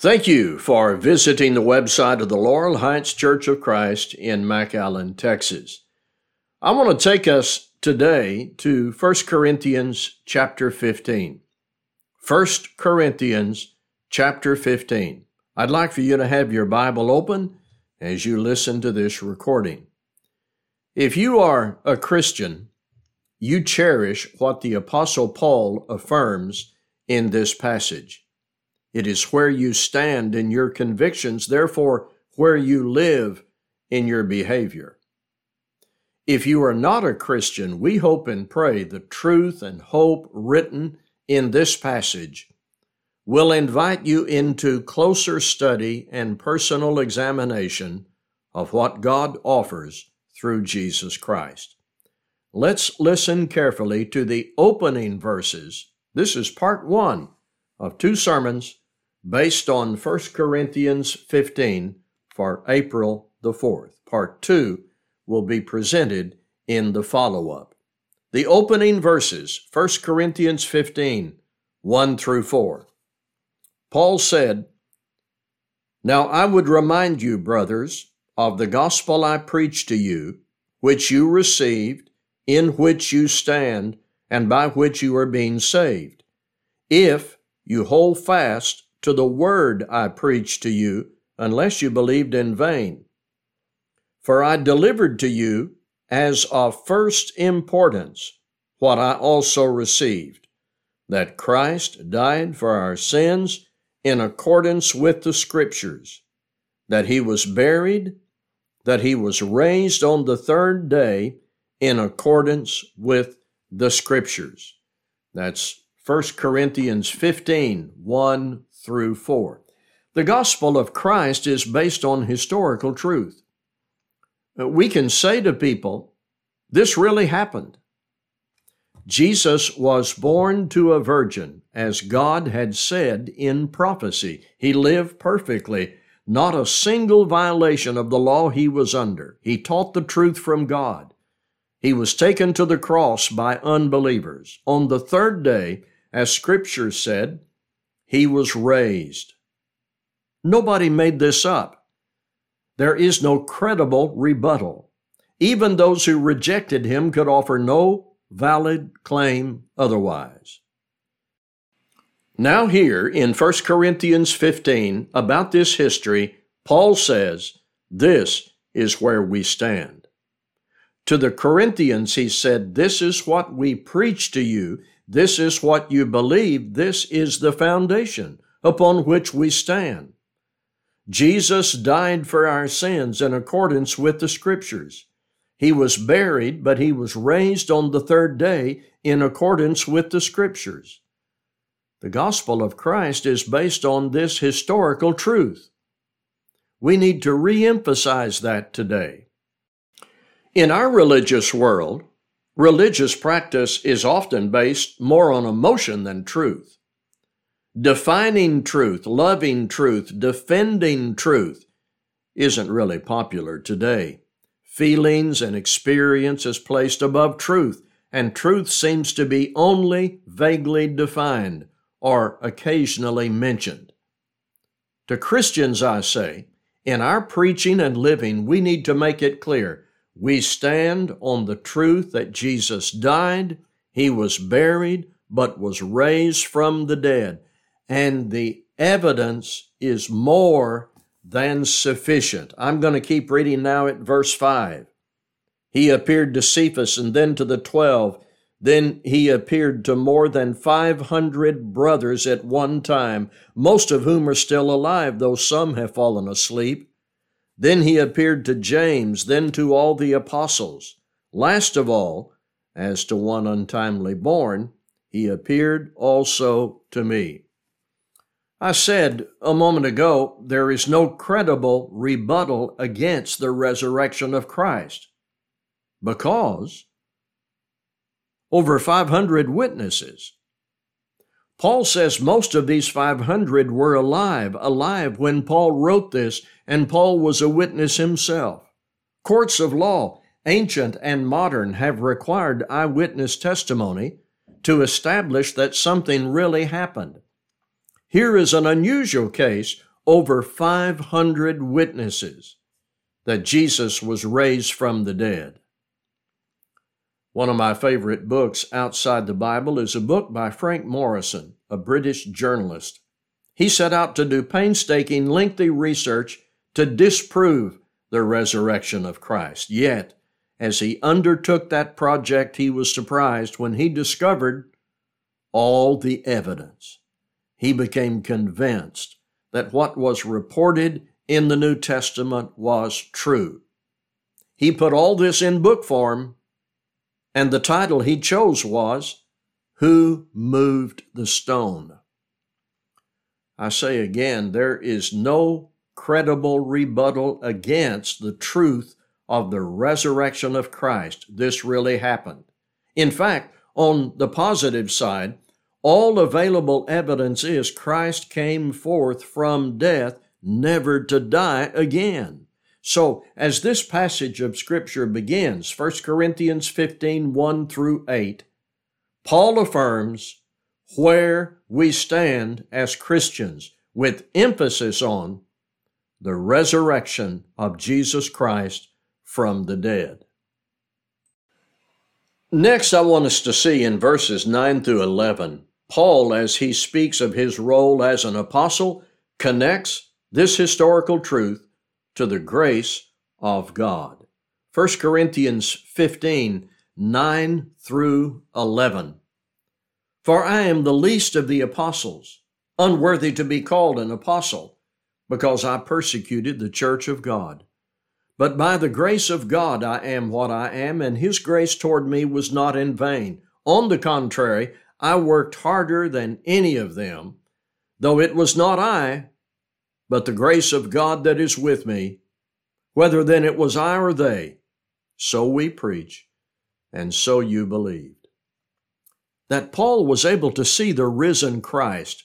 Thank you for visiting the website of the Laurel Heights Church of Christ in McAllen, Texas. I want to take us today to 1 Corinthians chapter 15. 1 Corinthians chapter 15. I'd like for you to have your Bible open as you listen to this recording. If you are a Christian, you cherish what the Apostle Paul affirms in this passage. It is where you stand in your convictions, therefore, where you live in your behavior. If you are not a Christian, we hope and pray the truth and hope written in this passage will invite you into closer study and personal examination of what God offers through Jesus Christ. Let's listen carefully to the opening verses. This is part one of two sermons based on 1 Corinthians 15 for April the 4th. Part 2 will be presented in the follow up. The opening verses, 1 Corinthians 15 1 through 4. Paul said, Now I would remind you, brothers, of the gospel I preached to you, which you received, in which you stand, and by which you are being saved, if you hold fast to the word I preached to you, unless you believed in vain. For I delivered to you as of first importance what I also received that Christ died for our sins in accordance with the Scriptures, that he was buried, that he was raised on the third day in accordance with the Scriptures. That's 1 Corinthians 15 1 through 4. The gospel of Christ is based on historical truth. Uh, we can say to people, this really happened. Jesus was born to a virgin, as God had said in prophecy. He lived perfectly, not a single violation of the law he was under. He taught the truth from God. He was taken to the cross by unbelievers. On the third day, as Scripture said, he was raised. Nobody made this up. There is no credible rebuttal. Even those who rejected him could offer no valid claim otherwise. Now, here in 1 Corinthians 15, about this history, Paul says, This is where we stand. To the Corinthians, he said, This is what we preach to you this is what you believe. This is the foundation upon which we stand. Jesus died for our sins in accordance with the Scriptures. He was buried, but he was raised on the third day in accordance with the Scriptures. The gospel of Christ is based on this historical truth. We need to re emphasize that today. In our religious world, Religious practice is often based more on emotion than truth. Defining truth, loving truth, defending truth isn't really popular today. Feelings and experience is placed above truth, and truth seems to be only vaguely defined or occasionally mentioned. To Christians, I say, in our preaching and living, we need to make it clear we stand on the truth that Jesus died, he was buried, but was raised from the dead. And the evidence is more than sufficient. I'm going to keep reading now at verse 5. He appeared to Cephas and then to the twelve. Then he appeared to more than 500 brothers at one time, most of whom are still alive, though some have fallen asleep. Then he appeared to James, then to all the apostles. Last of all, as to one untimely born, he appeared also to me. I said a moment ago, there is no credible rebuttal against the resurrection of Christ because over 500 witnesses Paul says most of these 500 were alive, alive when Paul wrote this, and Paul was a witness himself. Courts of law, ancient and modern, have required eyewitness testimony to establish that something really happened. Here is an unusual case over 500 witnesses that Jesus was raised from the dead. One of my favorite books outside the Bible is a book by Frank Morison, a British journalist. He set out to do painstaking, lengthy research to disprove the resurrection of Christ. Yet, as he undertook that project, he was surprised when he discovered all the evidence. He became convinced that what was reported in the New Testament was true. He put all this in book form, and the title he chose was Who Moved the Stone? I say again, there is no credible rebuttal against the truth of the resurrection of Christ. This really happened. In fact, on the positive side, all available evidence is Christ came forth from death, never to die again. So, as this passage of Scripture begins, 1 Corinthians 15 1 through 8, Paul affirms where we stand as Christians with emphasis on the resurrection of Jesus Christ from the dead. Next, I want us to see in verses 9 through 11 Paul, as he speaks of his role as an apostle, connects this historical truth to the grace of God. 1 Corinthians 15 9 through 11. For I am the least of the apostles, unworthy to be called an apostle, because I persecuted the church of God. But by the grace of God I am what I am, and his grace toward me was not in vain. On the contrary, I worked harder than any of them, though it was not I, but the grace of God that is with me. Whether then it was I or they, so we preach, and so you believed. That Paul was able to see the risen Christ,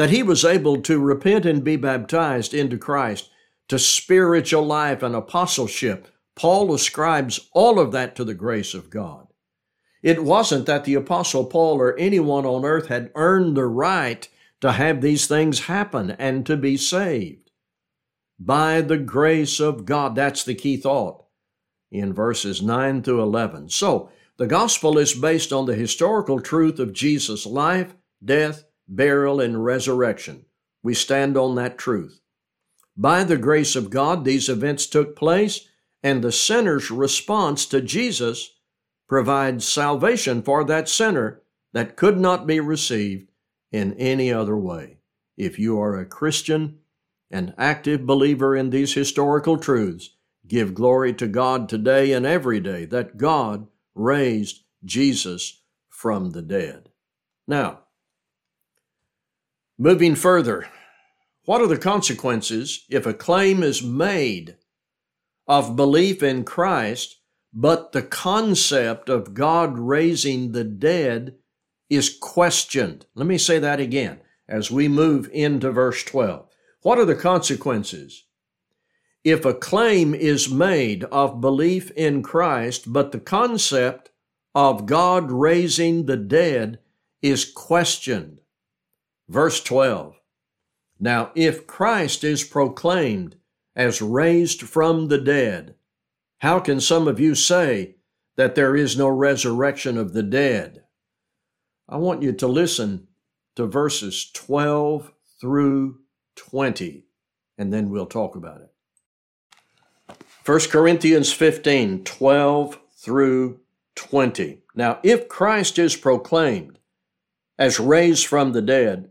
that he was able to repent and be baptized into Christ, to spiritual life and apostleship, Paul ascribes all of that to the grace of God. It wasn't that the Apostle Paul or anyone on earth had earned the right to have these things happen and to be saved. By the grace of God, that's the key thought in verses 9 through 11. So, the gospel is based on the historical truth of Jesus' life, death, burial, and resurrection. We stand on that truth. By the grace of God, these events took place, and the sinner's response to Jesus provides salvation for that sinner that could not be received in any other way. If you are a Christian, an active believer in these historical truths, give glory to God today and every day that God raised Jesus from the dead. Now, moving further, what are the consequences if a claim is made of belief in Christ but the concept of God raising the dead is questioned. Let me say that again as we move into verse 12. What are the consequences? If a claim is made of belief in Christ, but the concept of God raising the dead is questioned. Verse 12. Now, if Christ is proclaimed as raised from the dead, how can some of you say that there is no resurrection of the dead? I want you to listen to verses 12 through 20, and then we'll talk about it. 1 Corinthians 15 12 through 20. Now, if Christ is proclaimed as raised from the dead,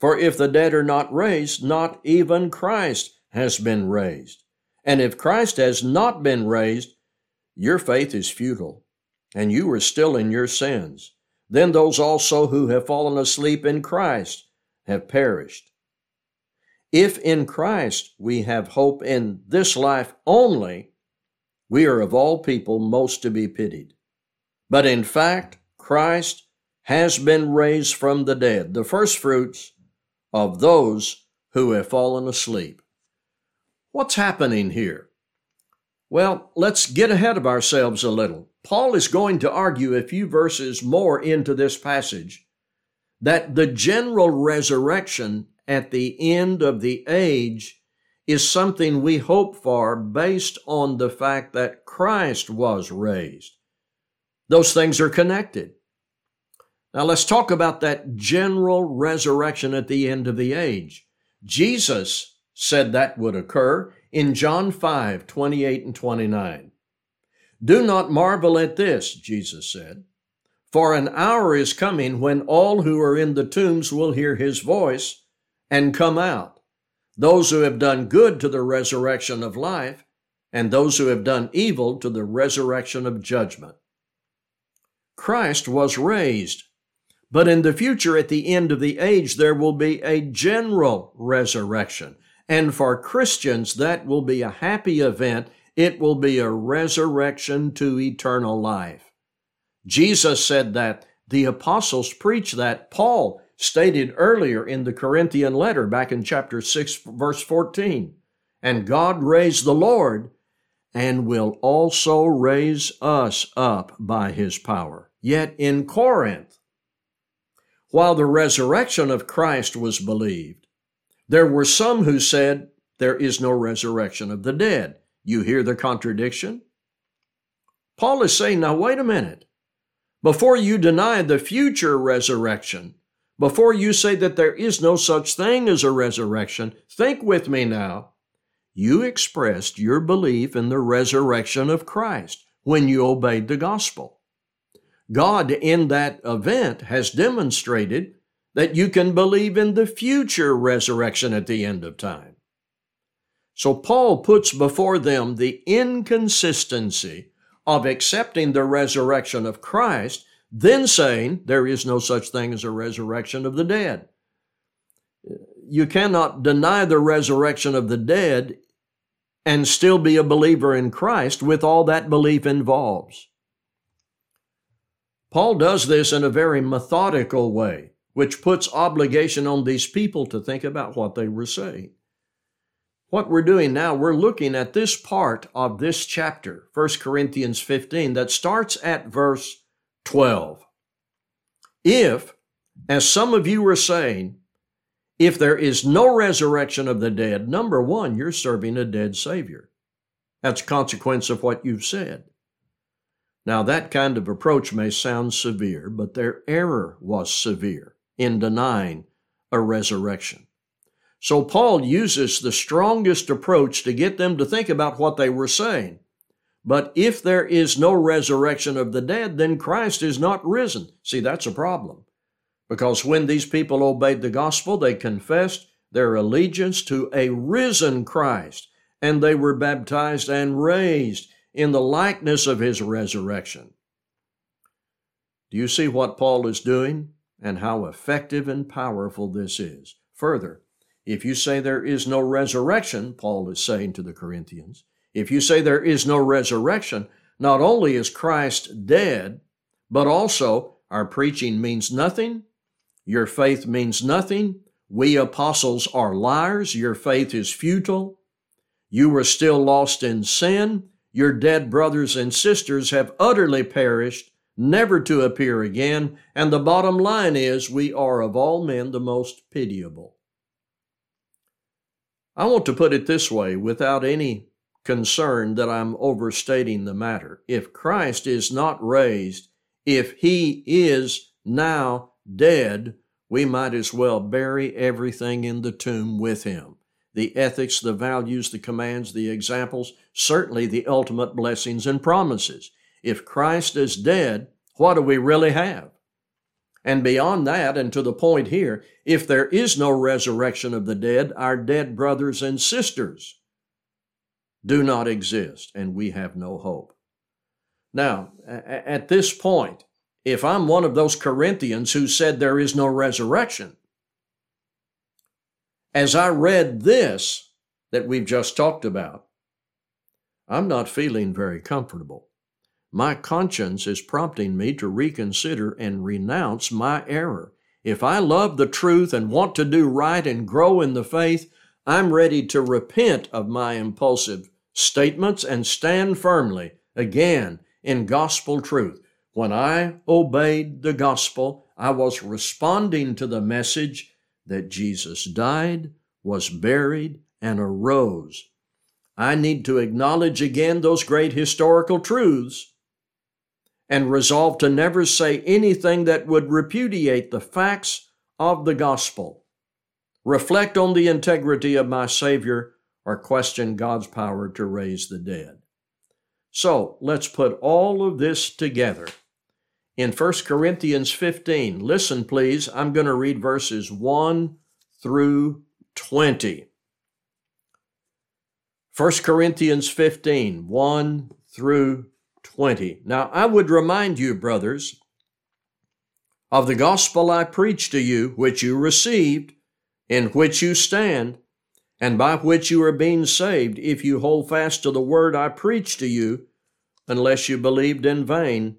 For if the dead are not raised, not even Christ has been raised. And if Christ has not been raised, your faith is futile, and you are still in your sins. Then those also who have fallen asleep in Christ have perished. If in Christ we have hope in this life only, we are of all people most to be pitied. But in fact, Christ has been raised from the dead, the firstfruits of those who have fallen asleep. What's happening here? Well, let's get ahead of ourselves a little. Paul is going to argue a few verses more into this passage that the general resurrection at the end of the age is something we hope for based on the fact that Christ was raised. Those things are connected. Now let's talk about that general resurrection at the end of the age. Jesus said that would occur in John 5 28 and 29. Do not marvel at this, Jesus said, for an hour is coming when all who are in the tombs will hear his voice and come out. Those who have done good to the resurrection of life, and those who have done evil to the resurrection of judgment. Christ was raised, but in the future, at the end of the age, there will be a general resurrection. And for Christians, that will be a happy event. It will be a resurrection to eternal life. Jesus said that. The apostles preached that. Paul stated earlier in the Corinthian letter back in chapter 6, verse 14. And God raised the Lord and will also raise us up by his power. Yet in Corinth, while the resurrection of Christ was believed, there were some who said, There is no resurrection of the dead. You hear the contradiction? Paul is saying, Now, wait a minute. Before you deny the future resurrection, before you say that there is no such thing as a resurrection, think with me now. You expressed your belief in the resurrection of Christ when you obeyed the gospel. God, in that event, has demonstrated that you can believe in the future resurrection at the end of time. So Paul puts before them the inconsistency of accepting the resurrection of Christ, then saying there is no such thing as a resurrection of the dead. You cannot deny the resurrection of the dead and still be a believer in Christ with all that belief involves. Paul does this in a very methodical way which puts obligation on these people to think about what they were saying. What we're doing now, we're looking at this part of this chapter, 1 Corinthians 15, that starts at verse 12. If, as some of you were saying, if there is no resurrection of the dead, number one, you're serving a dead Savior. That's a consequence of what you've said. Now, that kind of approach may sound severe, but their error was severe in denying a resurrection. So Paul uses the strongest approach to get them to think about what they were saying. But if there is no resurrection of the dead, then Christ is not risen. See, that's a problem. Because when these people obeyed the gospel, they confessed their allegiance to a risen Christ, and they were baptized and raised in the likeness of his resurrection. Do you see what Paul is doing? and how effective and powerful this is. Further, if you say there is no resurrection, Paul is saying to the Corinthians, if you say there is no resurrection, not only is Christ dead, but also our preaching means nothing, your faith means nothing, we apostles are liars, your faith is futile, you were still lost in sin, your dead brothers and sisters have utterly perished, never to appear again, and the bottom line is we are of all men the most pitiable. I want to put it this way without any concern that I'm overstating the matter. If Christ is not raised, if he is now dead, we might as well bury everything in the tomb with him. The ethics, the values, the commands, the examples, certainly the ultimate blessings and promises. If Christ is dead, what do we really have? And beyond that, and to the point here, if there is no resurrection of the dead, our dead brothers and sisters do not exist, and we have no hope. Now, at this point, if I'm one of those Corinthians who said there is no resurrection, as I read this that we've just talked about, I'm not feeling very comfortable. My conscience is prompting me to reconsider and renounce my error. If I love the truth and want to do right and grow in the faith, I'm ready to repent of my impulsive statements and stand firmly again in gospel truth. When I obeyed the gospel, I was responding to the message that Jesus died, was buried, and arose. I need to acknowledge again those great historical truths and resolve to never say anything that would repudiate the facts of the gospel, reflect on the integrity of my Savior, or question God's power to raise the dead. So let's put all of this together. In 1 Corinthians 15, listen please, I'm going to read verses 1 through 20. 1 Corinthians 15, 1 through 20. Now, I would remind you, brothers, of the gospel I preached to you, which you received, in which you stand, and by which you are being saved, if you hold fast to the word I preached to you, unless you believed in vain.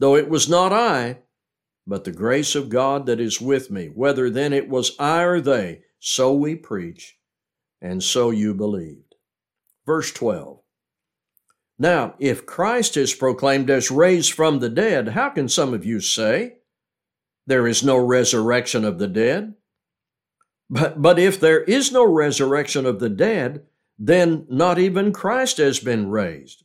though it was not I, but the grace of God that is with me. Whether then it was I or they, so we preach, and so you believed. Verse 12. Now, if Christ is proclaimed as raised from the dead, how can some of you say, There is no resurrection of the dead? But, but if there is no resurrection of the dead, then not even Christ has been raised.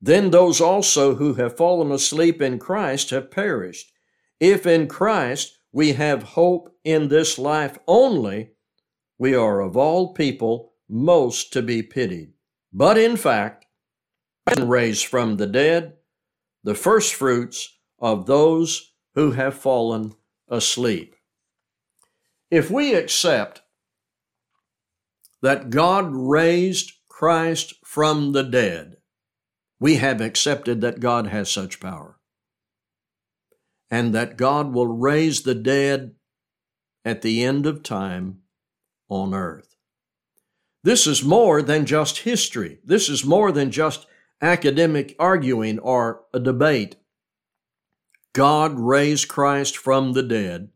Then those also who have fallen asleep in Christ have perished. If in Christ we have hope in this life only, we are of all people most to be pitied. But in fact, raised from the dead, the firstfruits of those who have fallen asleep. If we accept that God raised Christ from the dead, we have accepted that God has such power and that God will raise the dead at the end of time on earth. This is more than just history. This is more than just academic arguing or a debate. God raised Christ from the dead.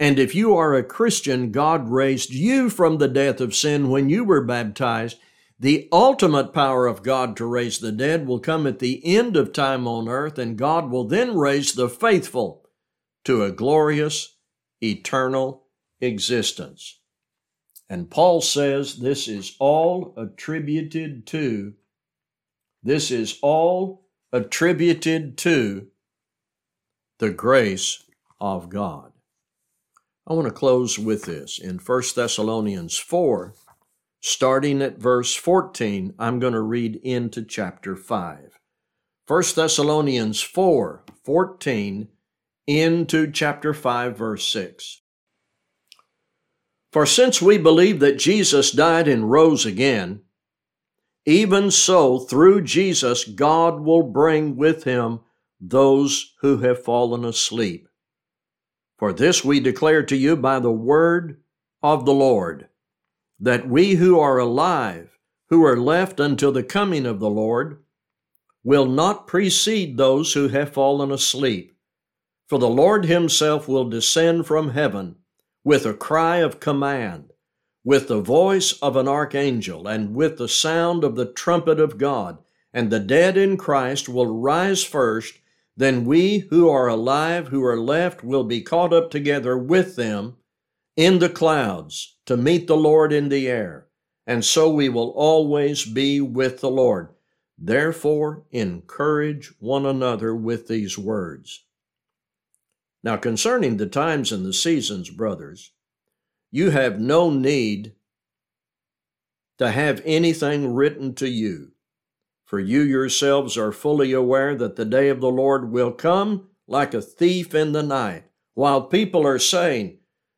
And if you are a Christian, God raised you from the death of sin when you were baptized. The ultimate power of God to raise the dead will come at the end of time on earth, and God will then raise the faithful to a glorious, eternal existence. And Paul says this is all attributed to, this is all attributed to the grace of God. I want to close with this. In 1 Thessalonians 4, starting at verse 14, I'm going to read into chapter 5. 1 Thessalonians 4, 14 into chapter 5, verse 6. For since we believe that Jesus died and rose again, even so through Jesus God will bring with him those who have fallen asleep. For this we declare to you by the word of the Lord, that we who are alive, who are left until the coming of the Lord, will not precede those who have fallen asleep. For the Lord himself will descend from heaven with a cry of command, with the voice of an archangel, and with the sound of the trumpet of God, and the dead in Christ will rise first. Then we who are alive, who are left, will be caught up together with them in the clouds to meet the Lord in the air. And so we will always be with the Lord. Therefore, encourage one another with these words. Now, concerning the times and the seasons, brothers, you have no need to have anything written to you, for you yourselves are fully aware that the day of the Lord will come like a thief in the night. While people are saying,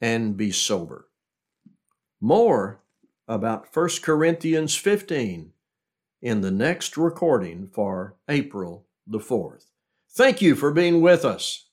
and be sober. More about 1 Corinthians 15 in the next recording for April the 4th. Thank you for being with us.